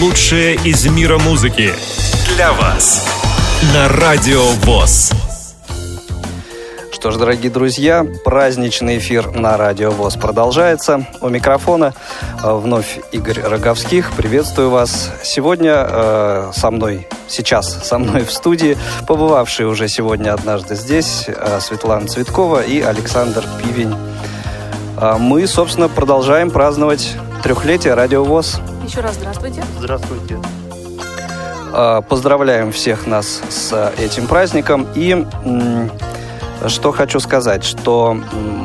Лучшее из мира музыки. Для вас. На Радио ВОЗ. Что ж, дорогие друзья, праздничный эфир на Радио ВОЗ продолжается. У микрофона э, вновь Игорь Роговских. Приветствую вас. Сегодня э, со мной, сейчас со мной в студии, побывавшие уже сегодня однажды здесь э, Светлана Цветкова и Александр Пивень. Э, мы, собственно, продолжаем праздновать трехлетие Радио ВОЗ. Еще раз здравствуйте. Здравствуйте. Э, Поздравляем всех нас с этим праздником. И что хочу сказать, что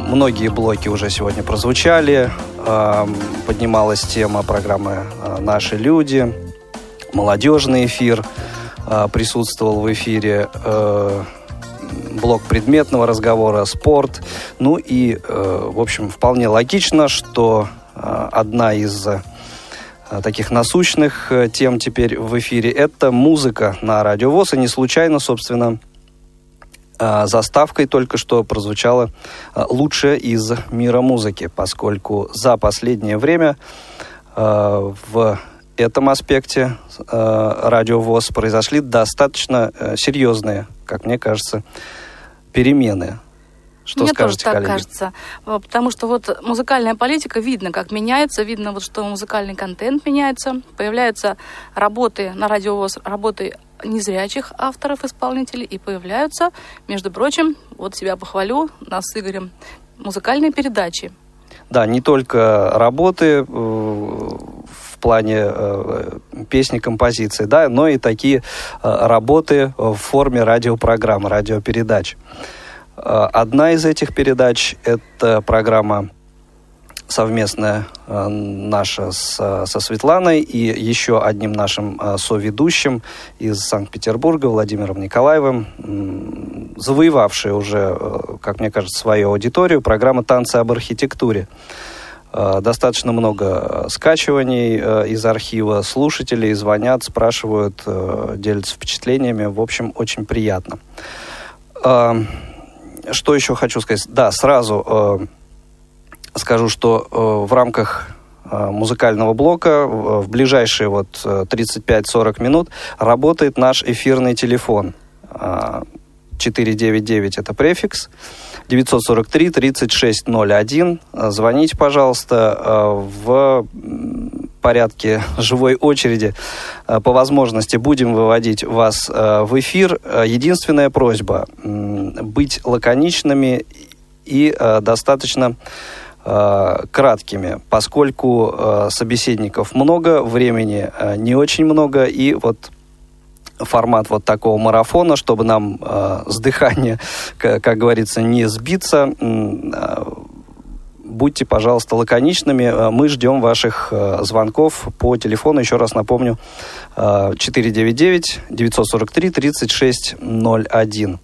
многие блоки уже сегодня прозвучали. Э, Поднималась тема программы э, «Наши люди», молодежный эфир э, присутствовал в эфире, э, блок предметного разговора, спорт. Ну и, э, в общем, вполне логично, что э, одна из э, таких насущных э, тем теперь в эфире это музыка на Радио ВОЗ. И не случайно, собственно, э, заставкой только что прозвучало э, лучшее из мира музыки, поскольку за последнее время э, в этом аспекте э, Радио ВОЗ произошли достаточно э, серьезные, как мне кажется, перемены. Что Мне тоже так коллеги? кажется. Э, Потому что вот музыкальная политика видно, как меняется, видно, вот, что музыкальный контент меняется, появляются работы на радиовоз, работы незрячих авторов, исполнителей, и появляются, между прочим, вот себя похвалю, нас с Игорем, музыкальные передачи. Да, не только работы э, в плане э, песни, композиции, да, но и такие э, работы в форме радиопрограммы, радиопередач. Э, Одна из этих передач – это программа совместная э, наша с, со Светланой и еще одним нашим э, соведущим из Санкт-Петербурга Владимиром Николаевым, завоевавшая уже, э, как мне кажется, свою аудиторию, программа «Танцы об архитектуре». Э, Достаточно много э, скачиваний э, из архива, слушателей звонят, спрашивают, э, делятся впечатлениями. В общем, очень приятно. Э, Что еще хочу сказать? Да, сразу э, скажу, что э, в рамках э, музыкального блока э, в ближайшие вот э, 35-40 минут работает наш эфирный телефон. Э, 499 это префикс. 943 3601. Э, Звоните, пожалуйста, э, в порядке живой очереди. Э, По возможности будем выводить вас э, в эфир. Единственная просьба быть лаконичными и достаточно краткими, поскольку собеседников много, времени не очень много, и вот формат вот такого марафона, чтобы нам э, с дыхания, как говорится, не сбиться. э, Будьте, пожалуйста, лаконичными. Э, Мы ждем ваших э, звонков по телефону. Еще раз напомню, э, 499-943-3601.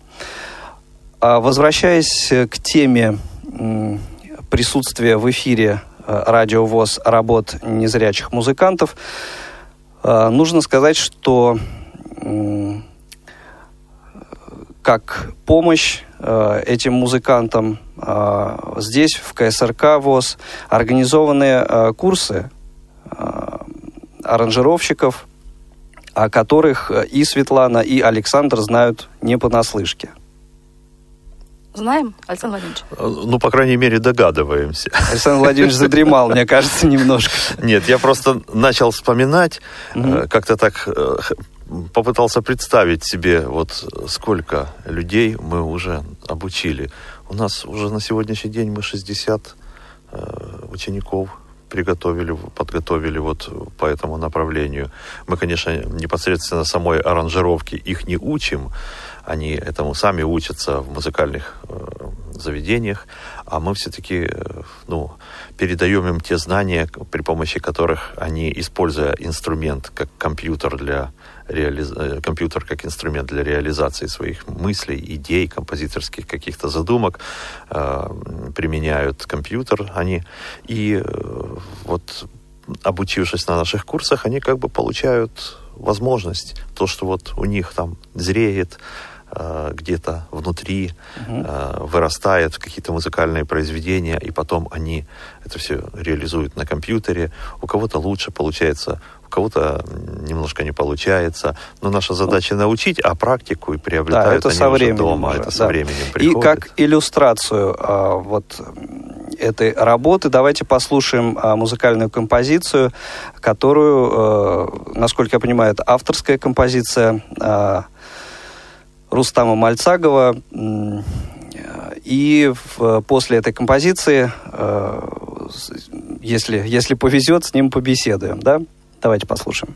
А Возвращаясь к теме присутствия в эфире Радио ВОЗ работ незрячих музыкантов, нужно сказать, что как помощь э, этим музыкантам э, здесь, в КСРК ВОЗ, организованы э, курсы э, аранжировщиков, о которых э, и Светлана, и Александр знают не понаслышке. Знаем, Александр Владимирович? Ну, по крайней мере, догадываемся. Александр Владимирович задремал, мне кажется, немножко. Нет, я просто начал вспоминать, э, как-то так э, попытался представить себе, вот сколько людей мы уже обучили. У нас уже на сегодняшний день мы 60 э, учеников приготовили, подготовили вот по этому направлению. Мы, конечно, непосредственно самой аранжировки их не учим, они этому сами учатся в музыкальных э, заведениях, а мы все-таки э, ну, передаем им те знания, при помощи которых они, используя инструмент как компьютер для реализ... э, компьютер как инструмент для реализации своих мыслей, идей, композиторских каких-то задумок, э, применяют компьютер они. И э, вот обучившись на наших курсах, они как бы получают возможность, то, что вот у них там зреет, где-то внутри э, вырастает в какие-то музыкальные произведения, и потом они это все реализуют на компьютере. У кого-то лучше получается, у кого-то немножко не получается. Но наша задача научить, а практику и приобретают Да, это они со уже временем дома. уже, это со да. временем И приходит. как иллюстрацию а, вот этой работы давайте послушаем а, музыкальную композицию, которую, э, насколько я понимаю, это авторская композиция а, Рустама Мальцагова. И в- после этой композиции, э, если, если повезет, с ним побеседуем. Да? Давайте послушаем.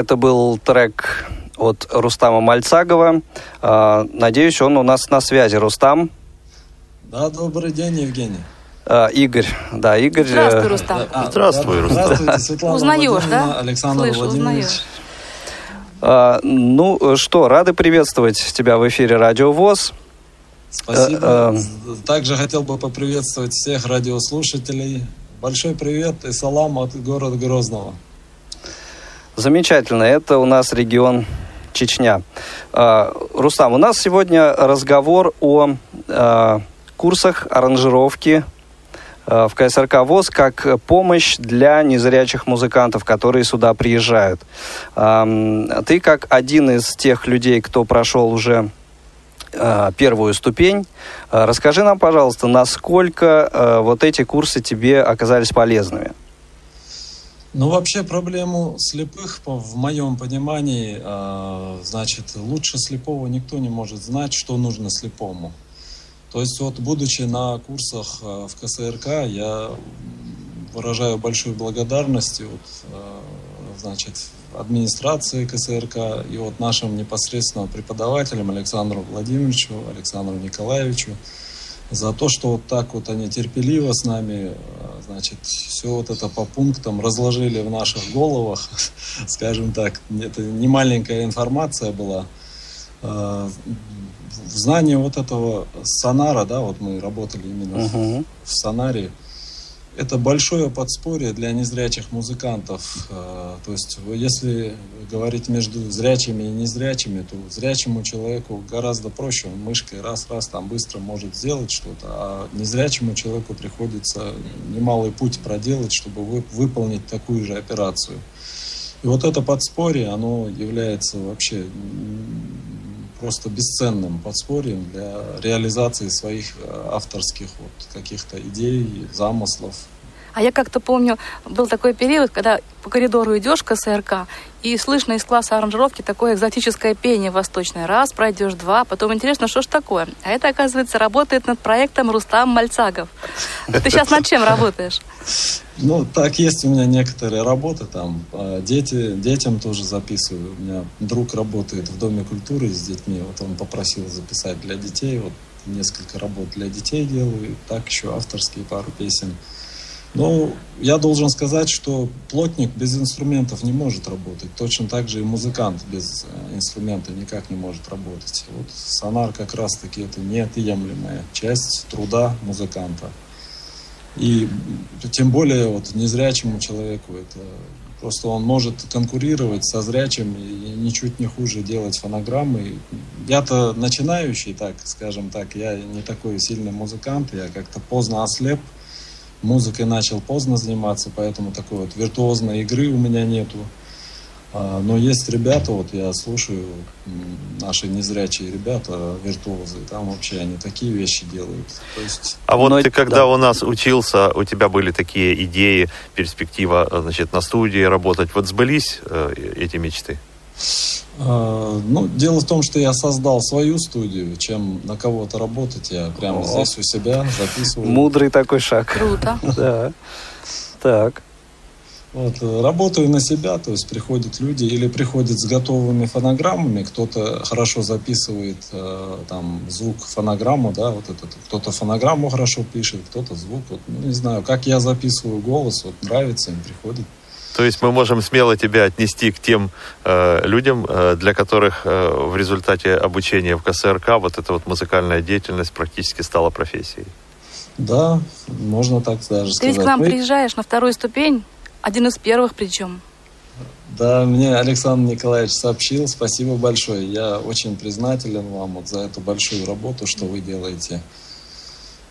это был трек от Рустама Мальцагова. А, Надеюсь, он у нас на связи. Рустам, Да, добрый день, Евгений. А, Игорь, да, Игорь. э, Здравствуй, Рустам. А, Здравствуй, Рустам. Здравствуйте, Светлана Узнаешь, Владимировна, да? Александр Слышу, Владимирович. узнаешь. а, Ну что, рады приветствовать тебя в эфире Радио ВОЗ. Спасибо. Э. Также хотел бы поприветствовать всех радиослушателей. Большой привет и салам от города Грозного. Замечательно. Это у нас регион Чечня. А, Рустам, у нас сегодня разговор о а, курсах аранжировки а, в КСРК ВОЗ как помощь для незрячих музыкантов, которые сюда приезжают. Ты как один из тех людей, кто прошел уже первую ступень, расскажи нам, пожалуйста, насколько вот эти курсы тебе оказались полезными? Ну, вообще проблему слепых, в моем понимании, а, значит, лучше слепого никто не может знать, что нужно слепому. То есть вот, будучи на курсах а, в КСРК, я выражаю большую благодарность вот, а, значит, администрации КСРК и вот нашим непосредственно преподавателям Александру Владимировичу, Александру Николаевичу за то, что вот так вот они терпеливо с нами, а, значит, все вот это по пунктам разложили в наших головах, скажем так, это не маленькая информация была. В знании вот этого сонара, да, вот мы работали именно Мгм. в сонаре, это большое подспорье для незрячих музыкантов. Э, То есть, если говорить между зрячими и незрячими, то зрячему человеку гораздо проще. Он мышкой раз-раз там быстро может сделать что-то, а незрячему человеку приходится немалый путь проделать, чтобы вы- выполнить такую же операцию. И вот это подспорье, оно является вообще просто бесценным подспорьем для реализации своих э, авторских вот каких-то идей, замыслов. А я как-то помню, был такой период, когда по коридору идешь к СРК, и слышно из класса аранжировки такое экзотическое пение восточное. Раз, пройдешь два, потом интересно, что ж такое. А это, оказывается, работает над проектом Рустам Мальцагов. Ты сейчас над чем работаешь? Ну, так есть у меня некоторые работы там. а Дети, детям тоже записываю. У меня друг работает в Доме культуры с детьми. Вот он попросил записать для детей. Вот несколько работ для детей делаю. Так еще авторские пару песен. Ну, я должен сказать, что плотник без инструментов не может работать. Точно так же и музыкант без э, инструмента никак не может работать. Вот сонар как раз-таки это неотъемлемая часть труда музыканта. И тем более вот незрячему человеку это просто он может конкурировать со зрячим и ничуть не хуже делать фонограммы. Я-то начинающий, так скажем так, я не такой сильный музыкант, я как-то поздно ослеп, музыкой начал поздно заниматься, поэтому такой вот виртуозной игры у меня нету. А, Но есть ребята, вот я слушаю, наши незрячие ребята, виртуозы, там вообще они такие вещи делают. То есть А вот Но ты когда да. у нас учился, у тебя были такие идеи, перспектива, э, значит, на студии работать. Вот сбылись э, эти мечты? А, Ну, дело в том, что я создал свою студию, чем на кого-то работать, я прямо О. здесь у себя записываю. Мудрый такой шаг. Круто. Да. Так. Вот, работаю на себя, то есть приходят люди или приходят с готовыми фонограммами, кто-то хорошо записывает э, там звук фонограмму, да, вот этот, кто-то фонограмму хорошо пишет, кто-то звук, вот, ну, не знаю, как я записываю голос, вот нравится им, приходит. То есть мы можем смело тебя отнести к тем э, людям, э, для которых э, в результате обучения в КСРК вот эта вот музыкальная деятельность практически стала профессией. Да, можно так даже Ты ведь сказать. к нам и- приезжаешь на вторую ступень, один из первых причем. Да, мне Александр Николаевич сообщил. Спасибо большое. Я очень признателен вам вот за эту большую работу, что вы делаете.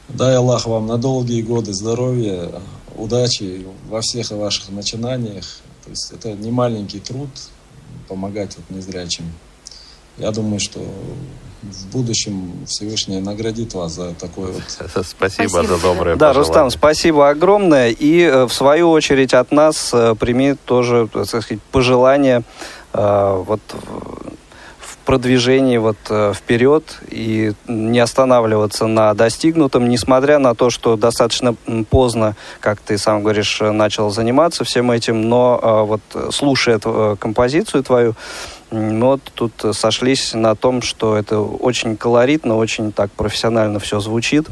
Дай Аллах вам на долгие годы здоровья, удачи во всех ваших начинаниях. То есть это не маленький труд помогать вот незрячим. Я думаю, что в будущем Всевышний наградит вас за такой вот Спасибо, Спасибо за доброе Да, пожелание. Рустам, спасибо огромное. И э, в свою очередь от нас э, прими тоже, так сказать, пожелание э, вот продвижении вот э, вперед и не останавливаться на достигнутом, несмотря на то, что достаточно поздно, как ты сам говоришь, э, начал заниматься всем этим, но э, вот слушая композицию твою, вот тут сошлись на том, что это очень колоритно, очень так профессионально все звучит.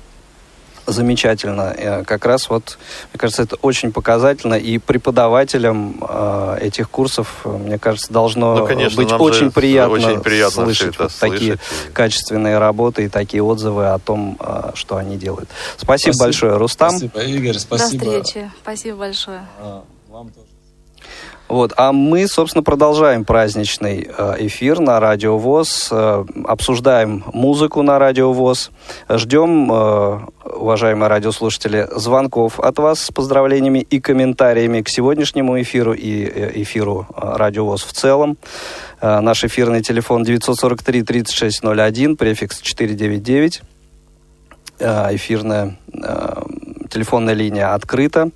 Замечательно. Э, Как раз вот, мне кажется, это очень показательно. И преподавателям э, этих курсов, э, мне кажется, должно Ну, конечно, быть очень приятно, очень приятно слышать вот такие слышать. качественные работы и такие отзывы о том, э, что они делают. Спасибо, Спасибо. большое, Рустам. Спасибо, Игорь, спасибо. До встречи. Спасибо большое. А, Вам тоже. Вот, а мы, собственно, продолжаем праздничный э, эфир на Радио ВОЗ, э, обсуждаем музыку на Радио ВОЗ, ждем, э, уважаемые радиослушатели, звонков от вас с поздравлениями и комментариями к сегодняшнему эфиру и эфиру Радио ВОЗ в целом. Наш эфирный телефон 943-3601, префикс 499. Э, Эфирная телефонная линия открыта.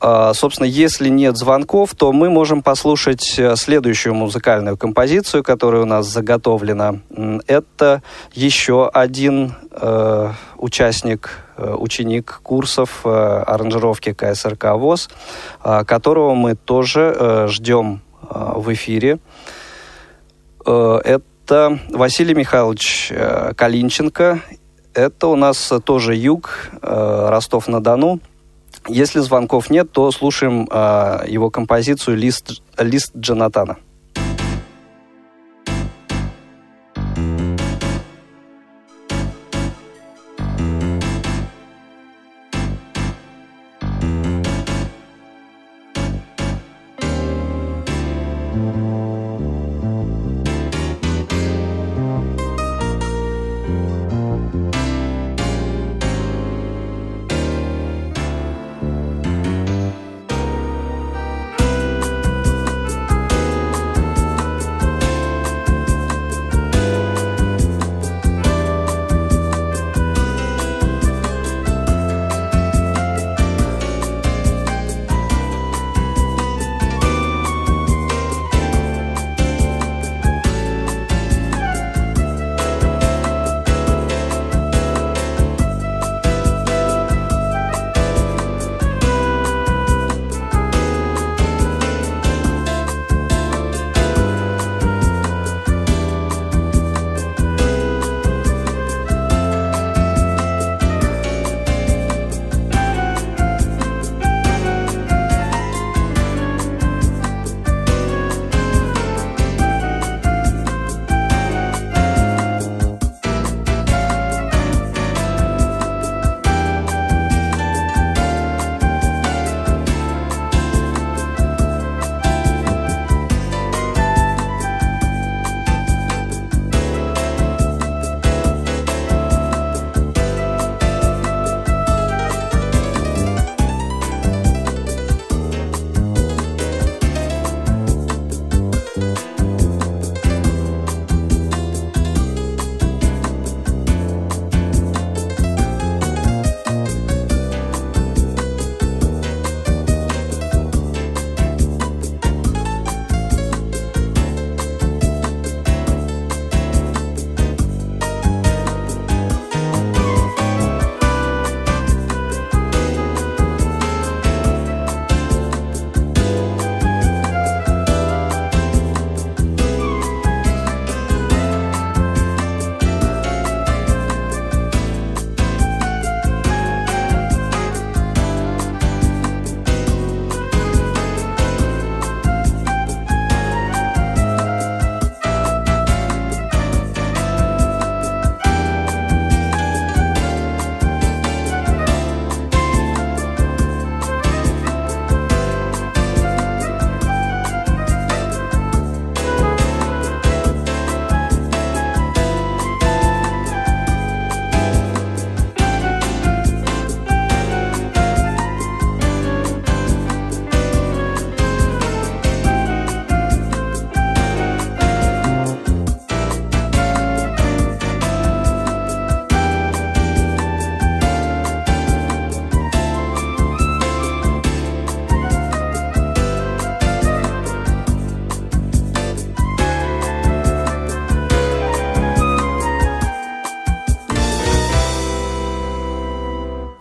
А, Собственно, если нет звонков, то мы можем послушать э, следующую музыкальную композицию, которая у нас заготовлена. Это еще один э, участник, э, ученик курсов э, аранжировки КСРК ВОЗ, э, которого мы тоже э, ждем э, в эфире. Э, Это Василий Михайлович э, Калинченко. Это у нас тоже юг, э, Ростов-на-Дону. Если звонков нет, то слушаем э, его композицию «Лист, «Лист Джонатана».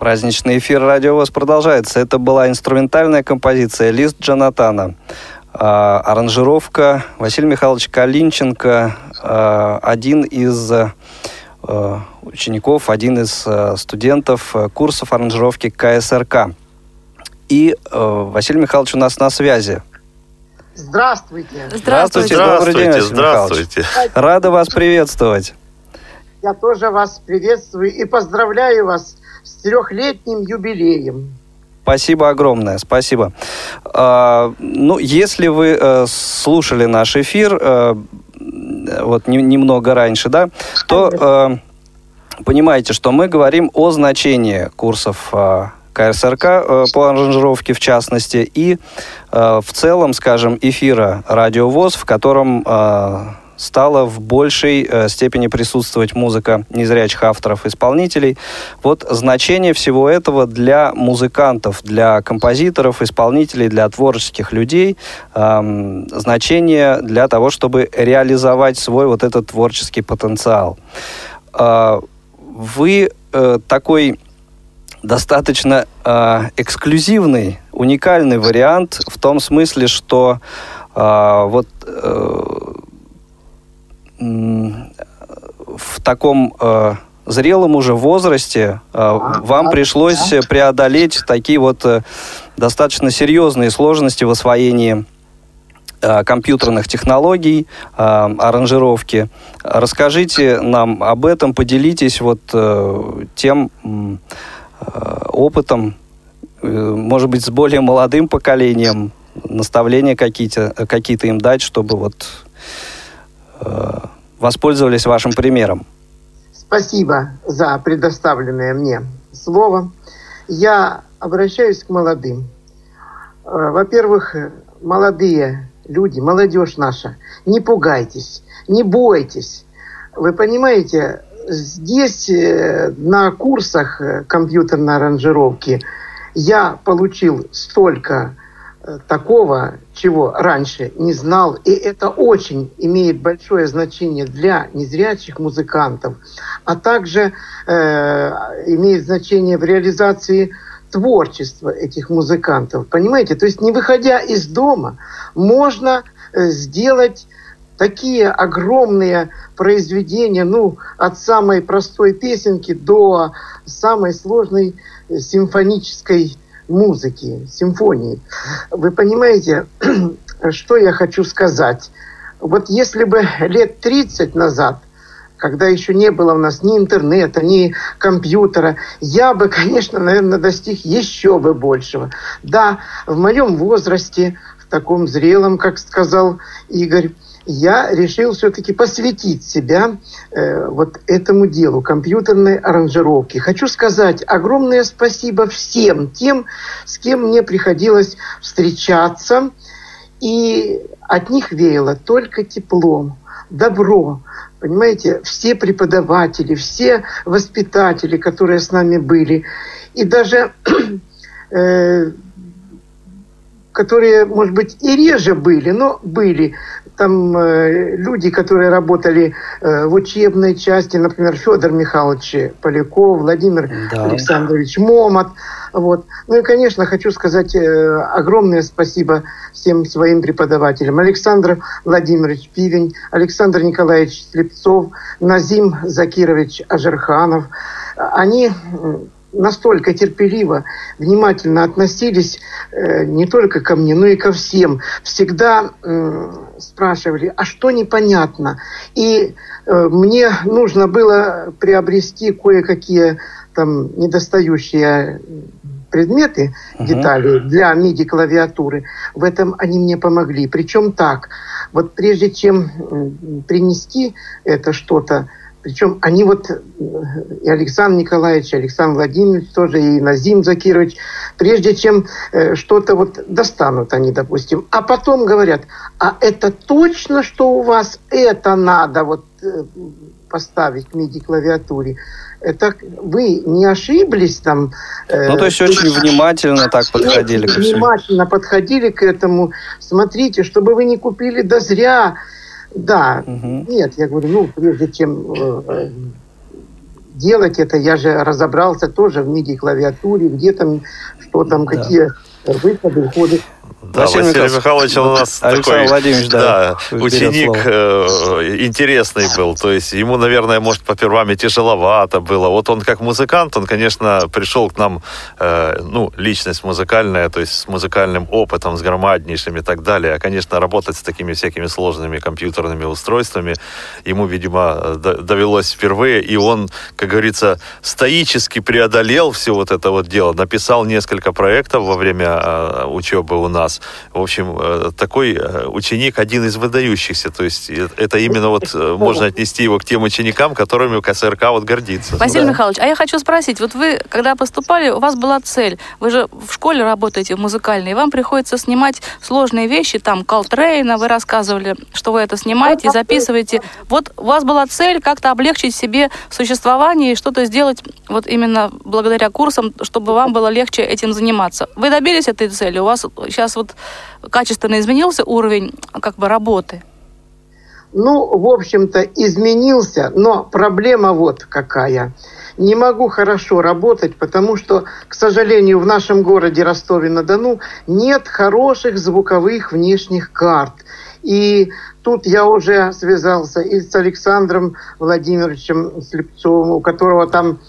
Праздничный эфир Радио ВОЗ продолжается. Это была инструментальная композиция «Лист Джонатана». А, аранжировка Василий Михайлович Калинченко, а, один из а, учеников, один из студентов курсов аранжировки КСРК. И Василий Михайлович у нас на связи. Здравствуйте. Здравствуйте, добрый день, Василий здравствуйте. Рада вас приветствовать. Я тоже вас приветствую и поздравляю вас с трехлетним юбилеем. Спасибо огромное, спасибо. А, ну, если вы э, слушали наш эфир э, вот не- немного раньше, да, то э, понимаете, что мы говорим о значении курсов э, КСРК по аранжировке в частности и в целом, скажем, эфира Радио ВОЗ, в котором э, стала в большей э, степени присутствовать музыка незрячих авторов исполнителей. Вот значение всего этого для музыкантов, для композиторов, исполнителей, для творческих людей, эм, значение для того, чтобы реализовать свой вот этот творческий потенциал. Э, вы э, такой достаточно э, эксклюзивный, уникальный вариант в том смысле, что э, вот э, в таком э, зрелом уже возрасте э, вам пришлось э, преодолеть такие вот э, достаточно серьезные сложности в освоении э, компьютерных технологий, э, аранжировки. Расскажите нам об этом, поделитесь вот э, тем э, опытом, э, может быть, с более молодым поколением, наставления какие-то какие им дать, чтобы вот э, воспользовались вашим примером. Спасибо за предоставленное мне слово. Я обращаюсь к молодым. Э, Во-первых, э, молодые люди, молодежь наша, не пугайтесь, не бойтесь. Вы понимаете, здесь э, на курсах э, компьютерной аранжировки я получил столько э, такого, чего раньше не знал, и это очень имеет большое значение для незрячих музыкантов, а также э, имеет значение в реализации творчества этих музыкантов. Понимаете? То есть не выходя из дома, можно э, сделать такие огромные произведения, ну, от самой простой песенки до самой сложной э, симфонической музыки, симфонии. Вы понимаете, что я хочу сказать? Вот если бы лет 30 назад когда еще не было у нас ни интернета, ни компьютера, я бы, конечно, наверное, достиг еще бы большего. Да, в моем возрасте, в таком зрелом, как сказал Игорь, я решил все-таки посвятить себя э, вот этому делу компьютерной аранжировки. Хочу сказать огромное спасибо всем тем, с кем мне приходилось встречаться, и от них веяло только теплом, добро. Понимаете, все преподаватели, все воспитатели, которые с нами были, и даже э, которые, может быть, и реже были, но были. Там э, люди, которые работали э, в учебной части, например, Федор Михайлович Поляков, Владимир Да. Александрович Момот. Вот. Ну и, конечно, хочу сказать э, огромное спасибо всем своим преподавателям. Александр Владимирович Пивень, Александр Николаевич Слепцов, Назим Закирович Ажерханов. Они настолько терпеливо, внимательно относились э, не только ко мне, но и ко всем. Всегда м, спрашивали, а что непонятно? И э, мне нужно было приобрести кое-какие там недостающие предметы, Мгм. детали для MIDI-клавиатуры. В этом они мне помогли. Причем так, вот прежде чем м, принести это что-то, причем они вот, э, и Александр Николаевич, и Александр Владимирович тоже, и Назим Закирович, прежде чем э, что-то вот достанут они, допустим, а потом говорят, а это точно, что у вас это надо вот э, поставить к MIDI-клавиатуре? Это вы не ошиблись там? э, Ну, то есть очень внимательно так подходили очень всему. внимательно подходили к этому. Смотрите, чтобы вы не купили да зря. Да, Мгм. нет, я говорю, ну, прежде чем э, делать это, я же разобрался тоже в MIDI клавиатуре, где там, что там, Да. какие выходы, входы. Да, Василий Василий, Михайлович, у нас Александр такой Владимирович, да, берет ученик э, интересный был. То есть ему, наверное, может, попервами тяжеловато было. Вот он как музыкант, он, конечно, пришел к нам, э, ну, личность музыкальная, то есть с музыкальным опытом, с громаднейшим и так далее. А, конечно, работать с такими всякими сложными компьютерными устройствами ему, видимо, довелось впервые. И он, как говорится, стоически преодолел все вот это вот дело. Написал несколько проектов во время э, учебы у нас. В общем, э, такой э, ученик один из выдающихся. То есть э, это именно вот можно отнести его к тем ученикам, которыми КСРК вот гордится. Василий Михайлович, а я хочу спросить, вот вы, когда поступали, у вас была цель, вы же в школе работаете в музыкальной, и вам приходится снимать сложные вещи, там, Колтрейна, вы рассказывали, что вы это снимаете и записываете. Вот у вас была цель как-то облегчить себе существование и что-то сделать вот именно благодаря курсам, чтобы вам было легче этим заниматься. Вы добились этой цели? У вас сейчас вот качественно изменился уровень как бы работы? Ну, в общем-то, изменился, но проблема вот какая. Не могу хорошо работать, потому что, к сожалению, в нашем городе Ростове-на-Дону нет хороших звуковых внешних карт. И тут я уже связался и с Александром Владимировичем Слепцовым, у которого там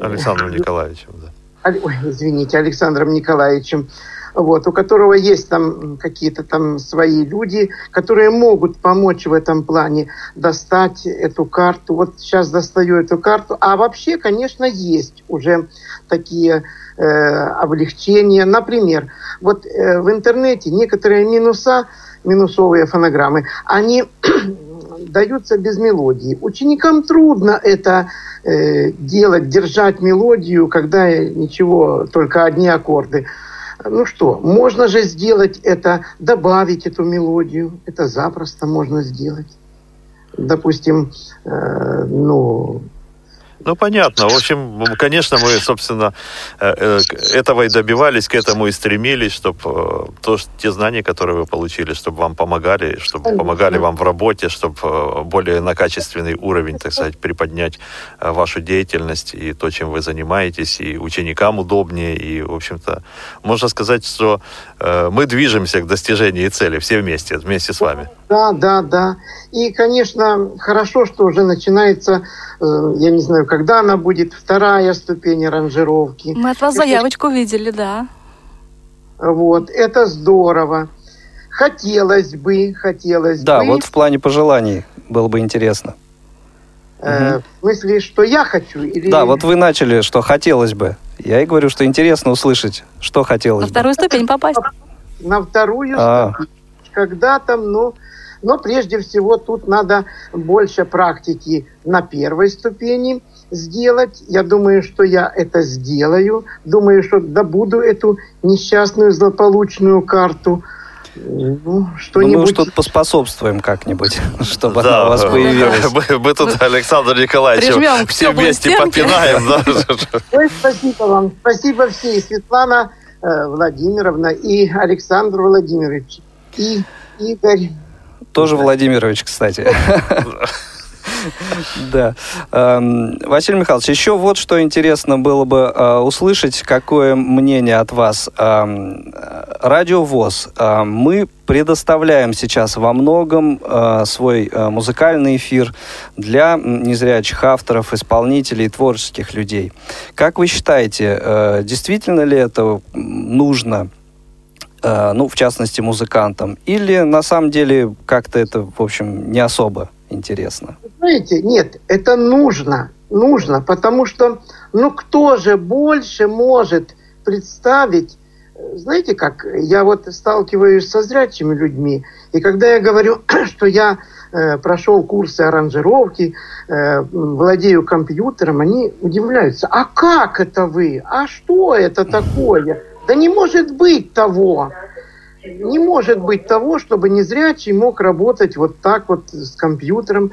Александром Николаевичем, да. Ой, извините, Александром Николаевичем, вот, у которого есть там какие-то там свои люди, которые могут помочь в этом плане достать эту карту. Вот сейчас достаю эту карту. А вообще, конечно, есть уже такие э, облегчения. Например, вот э, в интернете некоторые минуса, минусовые фонограммы, они даются без мелодии. Ученикам трудно это э, делать, держать мелодию, когда ничего, только одни аккорды. Ну что, можно же сделать это, добавить эту мелодию. Это запросто можно сделать. Допустим, э, ну, Ну, понятно. В общем, конечно, мы, собственно, э, э, этого и добивались, к этому и стремились, чтобы то, ш- те знания, которые вы получили, чтобы вам помогали, чтобы помогали вам в работе, чтобы более на качественный уровень, так сказать, приподнять э, вашу деятельность и то, чем вы занимаетесь, и ученикам удобнее, и, в общем-то, можно сказать, что э, мы движемся к достижению цели все вместе, вместе с вами. Да, да, да. И, конечно, хорошо, что уже начинается, э, я не знаю, когда она будет, вторая ступень аранжировки. Мы от вас Это- заявочку видели, да. Вот, это здорово. Хотелось бы, хотелось Да, бы. вот в плане пожеланий было бы интересно. э, в смысле, что я хочу? Или... Да, вот вы начали, что хотелось бы. Я и говорю, что интересно услышать, что хотелось На бы. вторую ступень попасть. На вторую А. ступень. Когда там, ну... Но прежде всего тут надо больше практики на первой ступени сделать. Я думаю, что я это сделаю. Думаю, что добуду эту несчастную злополучную карту. Ну, Ну, мы что-нибудь... уж тут поспособствуем как-нибудь, чтобы она у вас появилась. Мы, мы тут Александр Николаевич Прижмем все вместе стенке. попинаем. да. Ой, спасибо вам. Спасибо все. И Светлана э, Владимировна, и Александр Владимирович, и Игорь. Тоже Владимирович, кстати. Да. Эм, Василий Михайлович, еще вот что интересно было бы э, услышать, какое мнение от вас. Эм, э, Радио ВОЗ. Э, Мы предоставляем сейчас во многом э, свой музыкальный эфир для незрячих авторов, исполнителей, творческих людей. Как вы считаете, действительно ли это нужно ну, в частности, музыкантам, или на самом деле как-то это, в общем, не особо интересно? Знаете, нет, это нужно. Нужно, потому что, ну, кто же больше может представить э, знаете как, я вот сталкиваюсь со зрячими людьми, и когда я говорю, что я э, прошел курсы аранжировки, э, владею компьютером, они удивляются. А как это вы? А что это такое? Да не может быть того. Не может быть того, чтобы незрячий мог работать вот так вот с компьютером.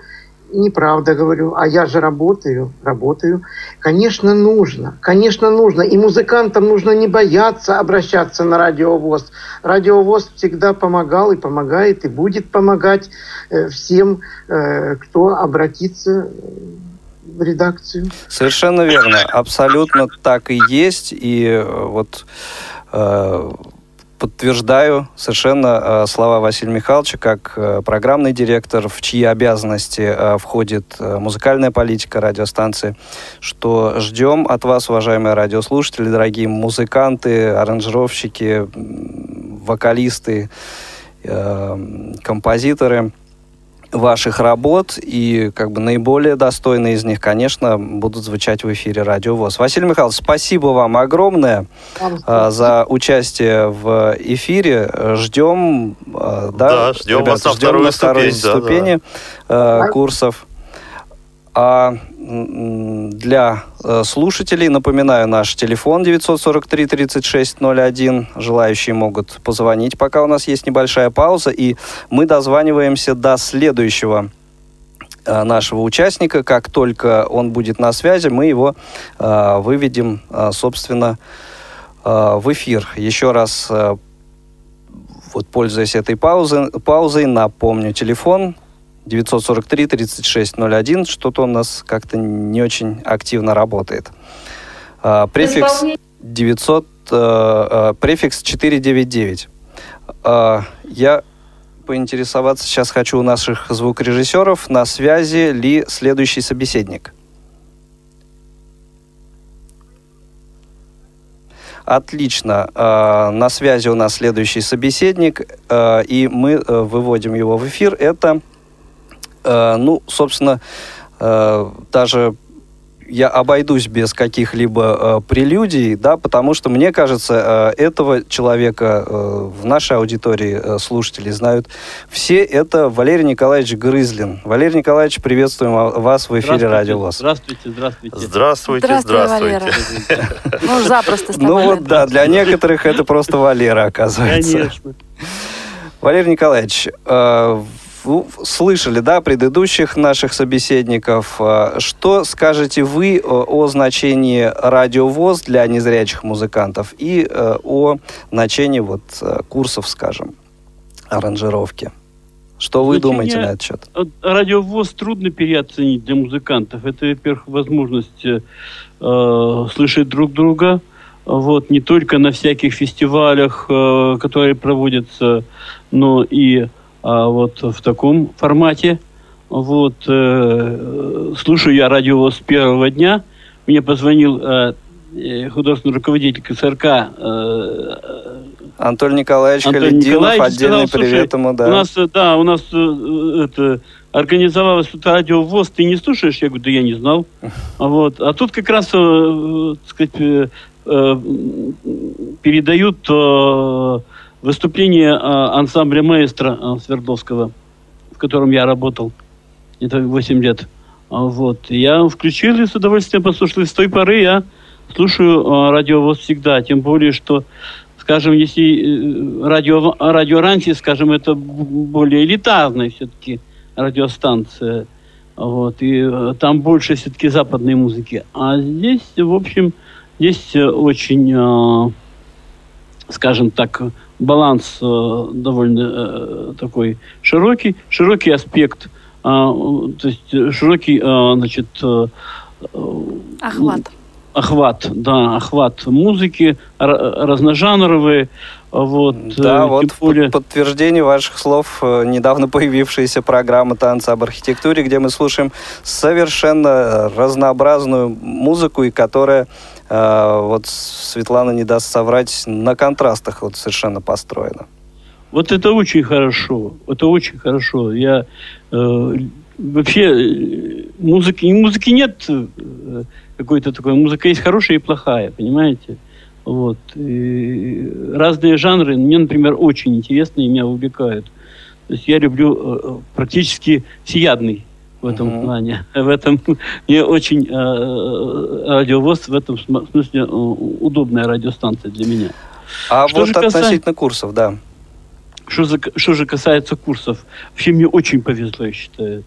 Неправда говорю, а я же работаю, работаю. Конечно, нужно, конечно, нужно. И музыкантам нужно не бояться обращаться на радиовоз. Радиовоз всегда помогал и помогает, и будет помогать э, всем, э, кто обратится в редакцию. Совершенно верно. Абсолютно так и есть. И э, вот э, подтверждаю совершенно э, слова Василия Михайловича, как э, программный директор, в чьи обязанности э, входит музыкальная политика радиостанции, что ждем от вас, уважаемые радиослушатели, дорогие музыканты, аранжировщики, вокалисты, композиторы, ваших работ, и как бы наиболее достойные из них, конечно, будут звучать в эфире Радио ВОЗ. Василий Михайлович, спасибо вам огромное Вам а, за участие в эфире. Ждем, а, да, Да, ждем ребята, вас на ждем вторую на второй ступень, да, ступени а, курсов. А для э, слушателей напоминаю наш телефон 943 36 01. Желающие могут позвонить, пока у нас есть небольшая пауза, и мы дозваниваемся до следующего э, нашего участника. Как только он будет на связи, мы его э, выведем, собственно, в эфир. Еще раз, вот пользуясь этой паузой, паузой, напомню телефон 943-3601. Что-то он у нас как-то не очень активно работает. А, префикс 900, э, э, префикс 499. А, я поинтересоваться сейчас хочу у наших звукорежиссеров, на связи ли следующий собеседник. Отлично. Э, На связи у нас следующий собеседник, и мы э, выводим его в эфир. Это, ну, собственно, э, даже я обойдусь без каких-либо э, прелюдий, да, потому что мне кажется, э, этого человека э, в нашей аудитории э, слушателей знают все. Это Валерий Николаевич Грызлин. Валерий Николаевич, приветствуем ва- вас в эфире Радио ВОЗ. Здравствуйте, здравствуйте. Здравствуйте, Здравствуй, здравствуйте. Валера. Ну, запросто с. Ну вот, да, для некоторых это просто Валера, оказывается. Конечно. Валерий Николаевич, э, слышали, да, предыдущих наших собеседников. Э, Что скажете вы о, о значении радиовоз для незрячих музыкантов и э, о значении вот э, курсов, скажем, аранжировки? Что вы Значение- думаете на этот счет? Радиовоз трудно переоценить для музыкантов. Это, во-первых, возможность э, э, слышать друг друга. Вот, не только на всяких фестивалях, э, которые проводятся, но и а, вот в таком формате. Вот, э, слушаю я радиовоз с первого дня. Мне позвонил э, э, художественный руководитель КСРК э, Антон Николаевич Антон Халидинов, Николаевич отдельный сказал, привет «Слушай, ему, да. У нас, э, да, у нас э, это организовалось тут радио ВОЗ, ты не слушаешь? Я говорю, да я не знал. А Вот. А тут как раз, э, сказать, э, передают выступление э, ансамбля маэстро э, Свердловского, в котором я работал. Это 8 лет. А Вот. Я включил и с удовольствием послушал. И с той поры я слушаю э, радио ВОЗ всегда. Тем более, что скажем, если радио, радио раньше, скажем, это более элитарная все-таки радиостанция, вот, и там больше все-таки западной музыки. А здесь, в общем, э, очень, скажем так, баланс э, довольно э, такой широкий, широкий аспект, э, то есть э, широкий, э, значит, э, э, Охват. охват, да, охват музыки разножанровые, вот. Да, э, вот тем в более- под- подтверждение ваших слов э, недавно появившаяся программа «Танцы об архитектуре», где мы слушаем совершенно разнообразную музыку, и которая, вот Светлана не даст соврать, на контрастах вот совершенно построена. Вот это очень хорошо. Это очень хорошо. Я э, вообще э, музыки, музыки нет э, какой-то такой. Музыка есть хорошая и плохая, понимаете? Вот. И разные жанры мне, например, очень интересны и меня увлекают. То есть я люблю э, практически всеядный в этом Мгм. плане. В этом мне очень э, радиовоз в этом см- смысле э, удобная радиостанция для меня. А Что вот же касается- относительно курсов, да. Что, за- что же касается курсов, вообще мне очень повезло, я считаю.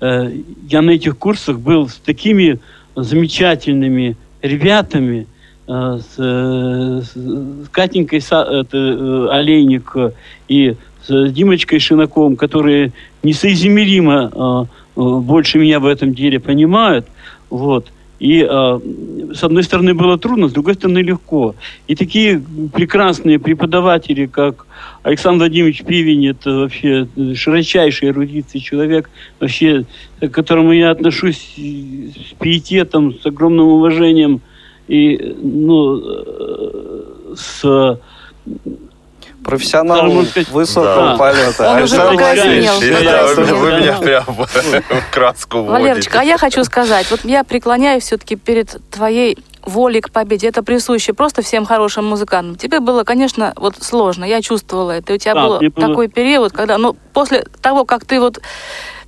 Э, Я на этих курсах был с такими замечательными ребятами, э, с, э, с Катенькой Са- это, Олейник и с Димочкой Шинаковым, которые несоизмеримо э, больше меня в этом деле понимают. Вот. И э, с одной стороны было трудно, с другой стороны легко. И такие прекрасные преподаватели, как Александр Владимирович Пивень, это вообще широчайший эрудитный человек, вообще, к которому я отношусь с пиететом, с огромным уважением и ну, э, с Профессионал высокого да. полета. Он уже Александр покраснел. Вы, меня прям в краску. Валерочка, а я хочу сказать, вот я преклоняюсь все-таки перед твоей волей к победе. Это присуще просто всем хорошим музыкантам. Тебе было, конечно, вот сложно, я чувствовала это. У тебя Да, был такой период, когда, ну, после того, как ты вот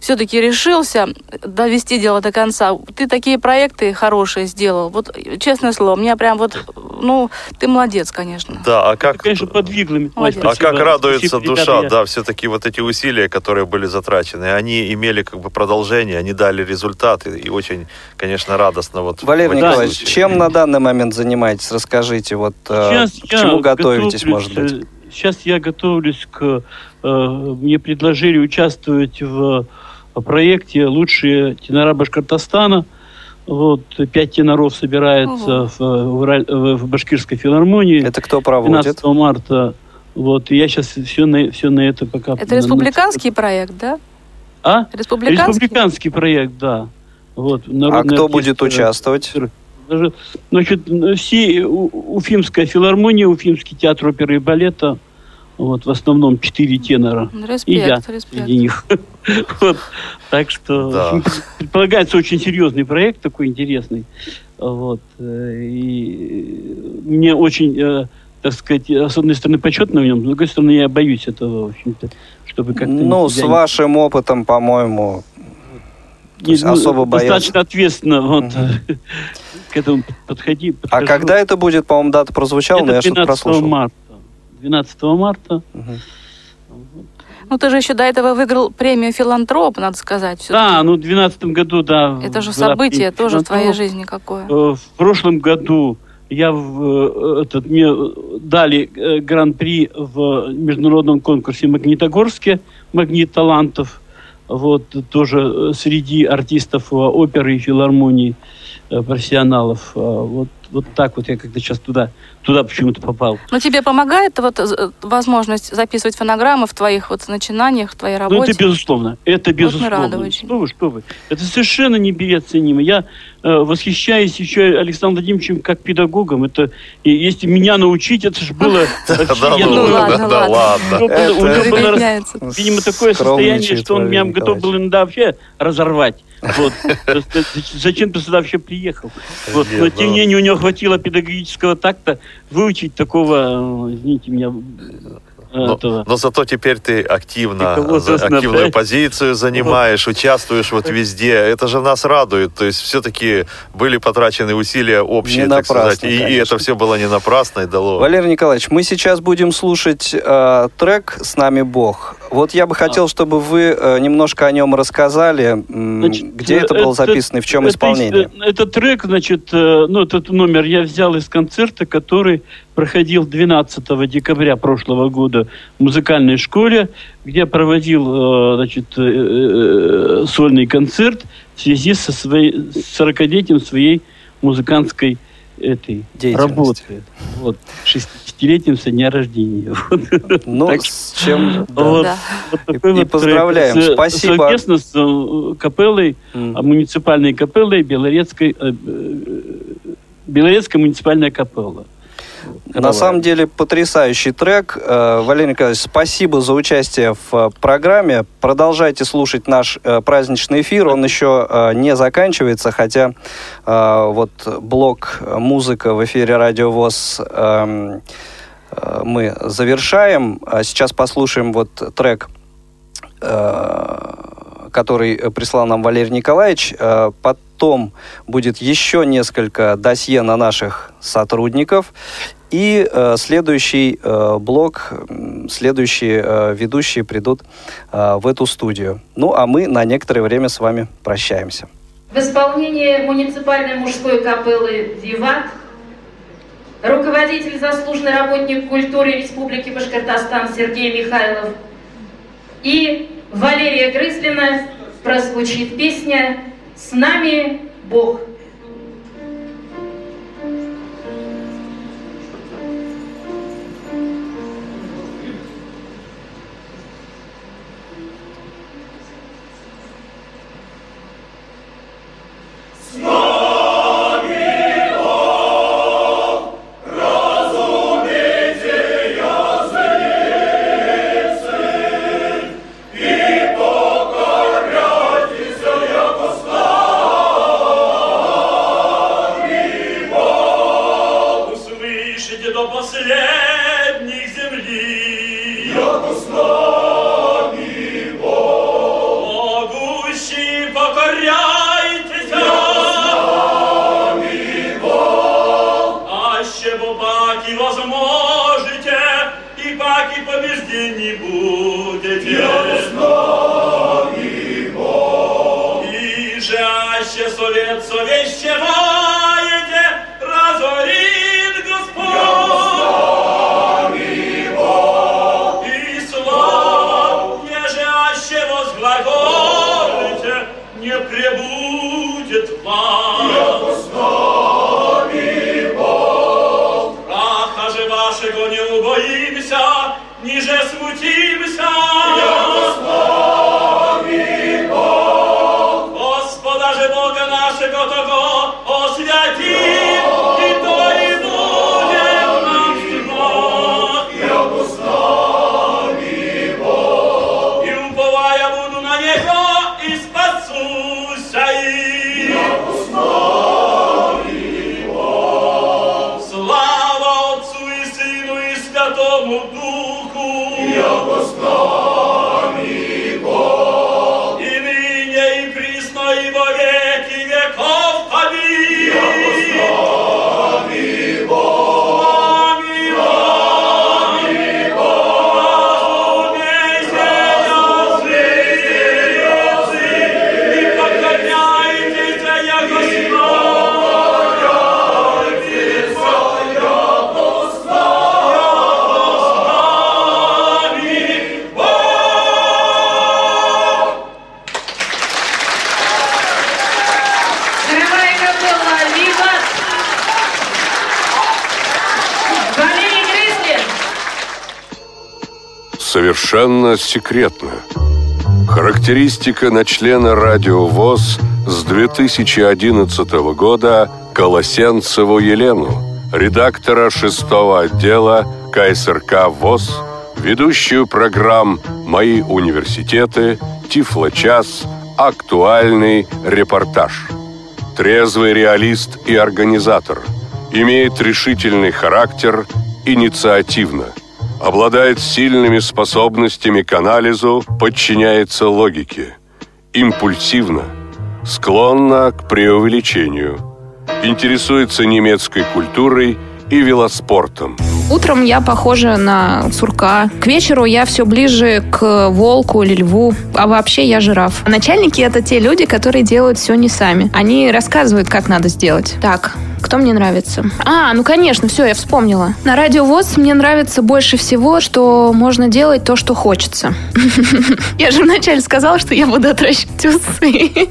все-таки решился довести дело до конца, ты такие проекты хорошие сделал. Вот, честное слово, меня прям вот, ну, ты молодец, конечно. Да, а Это, как, конечно, меня. Ой, Молодец. а спасибо. как радуется Спасибо, душа, ребята, я- да, все-таки вот эти усилия, которые были затрачены, они имели как бы продолжение, они дали результаты, и очень, конечно, радостно вот. Валерий Николаевич, случаях. чем на данный момент занимаетесь? Расскажите, вот э, Сейчас к чему готовитесь, может быть? э, Сейчас я готовлюсь к... э, мне предложили участвовать в проекте «Лучшие тенора Башкортостана». Вот, пять теноров собирается Ого. в, в в- Башкирской филармонии Это кто 12 проводит? марта. Вот, и я сейчас все на, все на это пока... Это республиканский проект, да? А? Республиканский? Республиканский проект, да. Вот, А кто артист, будет э, участвовать? Даже, значит, все У- Уфимская филармония, Уфимский театр оперы и балета, вот, в основном четыре тенора. Ну, И я Респект, респект. среди них. Вот. Так что Да. предполагается очень серьезный проект, такой интересный. Вот. э, И мне очень, э, так сказать, с одной стороны, почетно в нем, с другой стороны, я боюсь этого, в общем-то, чтобы как-то... Ну, с не- вашим опытом, по-моему, не- ну, особо бояться. Достаточно ответственно вот, к этому подходи. А подхожу. когда это будет, по-моему, дата прозвучала, но я Это что-то 12 прослушал. марта. 12 марта. Мгм. Ну, ты же еще до этого выиграл премию «Филантроп», надо сказать. всё-таки. Да, ну в 2012 году, да. Это же событие тоже в твоей жизни какое. Э, В прошлом году я в, э, этот, мне дали э, гран-при в международном конкурсе в Магнитогорске «Магнит талантов». Вот, тоже среди артистов оперы и филармонии профессионалов. А Вот, вот так вот я как-то сейчас туда, туда почему-то попал. Но тебе помогает вот э, возможность записывать фонограммы в твоих вот начинаниях, в твоей Ну, работе? это безусловно. Это мы безусловно. рады очень. Что вы, что вы. Это совершенно непереоценимо. Я э, восхищаюсь еще Александром Владимировичем как педагогом. Это, и если меня научить, это же было Да, ну, Ну, ладно, ладно. ладно. у него было- Это- у него было, Прибедняется. видимо, такое состояние, что он меня готов был иногда вообще разорвать. Вот. Зачем ты сюда вообще приехал? Вот. Но Нет, тем ну- не менее у него хватило педагогического такта выучить такого, э, извините меня, Но, этого. но зато теперь ты активно, кого за- активную позицию занимаешь, участвуешь вот везде. Это же нас радует. То есть все-таки были потрачены усилия общие, Не так сказать. И, и это все было не напрасно и дало. Валерий Николаевич, мы сейчас будем слушать э, трек «С нами Бог». Вот я бы хотел, чтобы вы э, немножко о нем рассказали, Значит, где это было записано и в чем это- исполнение. э, Этот трек, значит, э, ну, этот номер я взял из концерта, который проходил 12 декабря прошлого года в музыкальной школе, где проводил, э, значит, э, э, сольный концерт в связи со своей, с 40-летием своей музыкантской этой работы. Вот, 60-летием со дня рождения. Вот. Ну, Так с чем... да. Вот, Да. вот такой и вот поздравляем. С- Спасибо. Совместно с капеллой, а, муниципальной капеллой Белорецкой, Белорецкая муниципальная капелла. На самом деле потрясающий трек. Э, Валерий Николаевич, спасибо за участие в э, программе. Продолжайте слушать наш э, праздничный эфир. Он еще не заканчивается, хотя вот блок «Музыка» в эфире «Радио ВОЗ» эм, мы завершаем. А сейчас послушаем вот трек, который прислал нам Валерий Николаевич. Э, Потом будет еще несколько досье на наших сотрудников. И э, следующий э, блок, следующие э, ведущие придут э, в эту студию. Ну, а мы на некоторое время с вами прощаемся. В исполнении муниципальной мужской капеллы «Виват» руководитель, заслуженный работник культуры Республики Башкортостан Сергей Михайлов и Валерия Грызлина прозвучит песня «С нами Бог». Паки Совершенно секретно. Характеристика на члена Радио ВОЗ с 2011 года Колосенцеву Елену, редактора шестого отдела КСРК ВОЗ, ведущую программ «Мои университеты», «Тифло-час», «Актуальный репортаж». Трезвый реалист и организатор. Имеет решительный характер, инициативно. Обладает сильными способностями к анализу, подчиняется логике. Импульсивно. Склонна к преувеличению. Интересуется немецкой культурой и велоспортом. Утром я похожа на сурка. К вечеру я все ближе к волку или льву. А вообще я жираф. Начальники это те люди, которые делают все не сами. Они рассказывают, как надо сделать. Так, кто мне нравится? А, ну конечно, все, я вспомнила. На радио ВОЗ мне нравится больше всего, что можно делать то, что хочется. Я же вначале сказала, что я буду отращивать усы.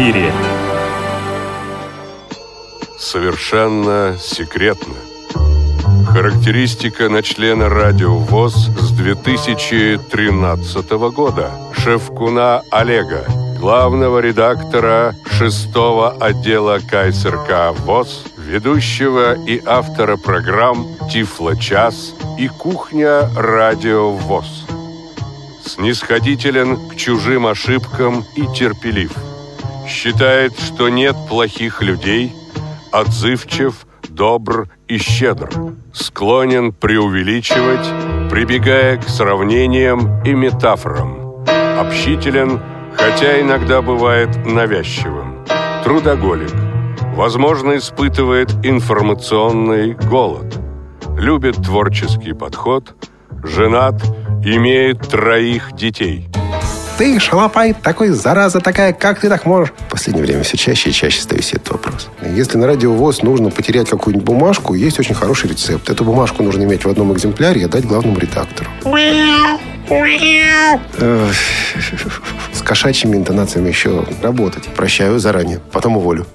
Эфире. Совершенно секретно. Характеристика на члена Радио ВОЗ с 2013 года. Шевкуна Олега, главного редактора шестого отдела КСРК ВОЗ, ведущего и автора программ «Тифло-час» и «Кухня Радио ВОЗ». Снисходителен к чужим ошибкам и терпелив. Считает, что нет плохих людей, отзывчив, добр и щедр. Склонен преувеличивать, прибегая к сравнениям и метафорам. Общителен, хотя иногда бывает навязчивым. Трудоголик. Возможно, испытывает информационный голод. Любит творческий подход. Женат, имеет троих детей. Ты, шалопай, такой зараза такая, как ты так можешь? В последнее время все чаще и чаще ставлю себе этот вопрос. Если на радиовоз нужно потерять какую-нибудь бумажку, есть очень хороший рецепт. Эту бумажку нужно иметь в одном экземпляре и отдать главному редактору. С кошачьими интонациями еще работать. Прощаю заранее, потом уволю.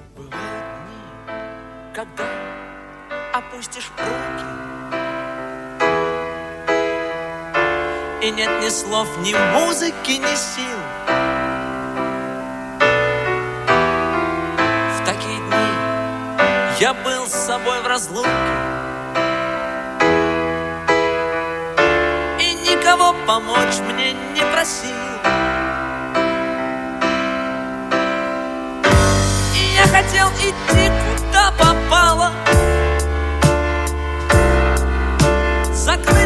Нет ни слов, ни музыки, ни сил. В такие дни я был с собой в разлуке. И никого помочь мне не просил. И я хотел идти куда попало. Закрыть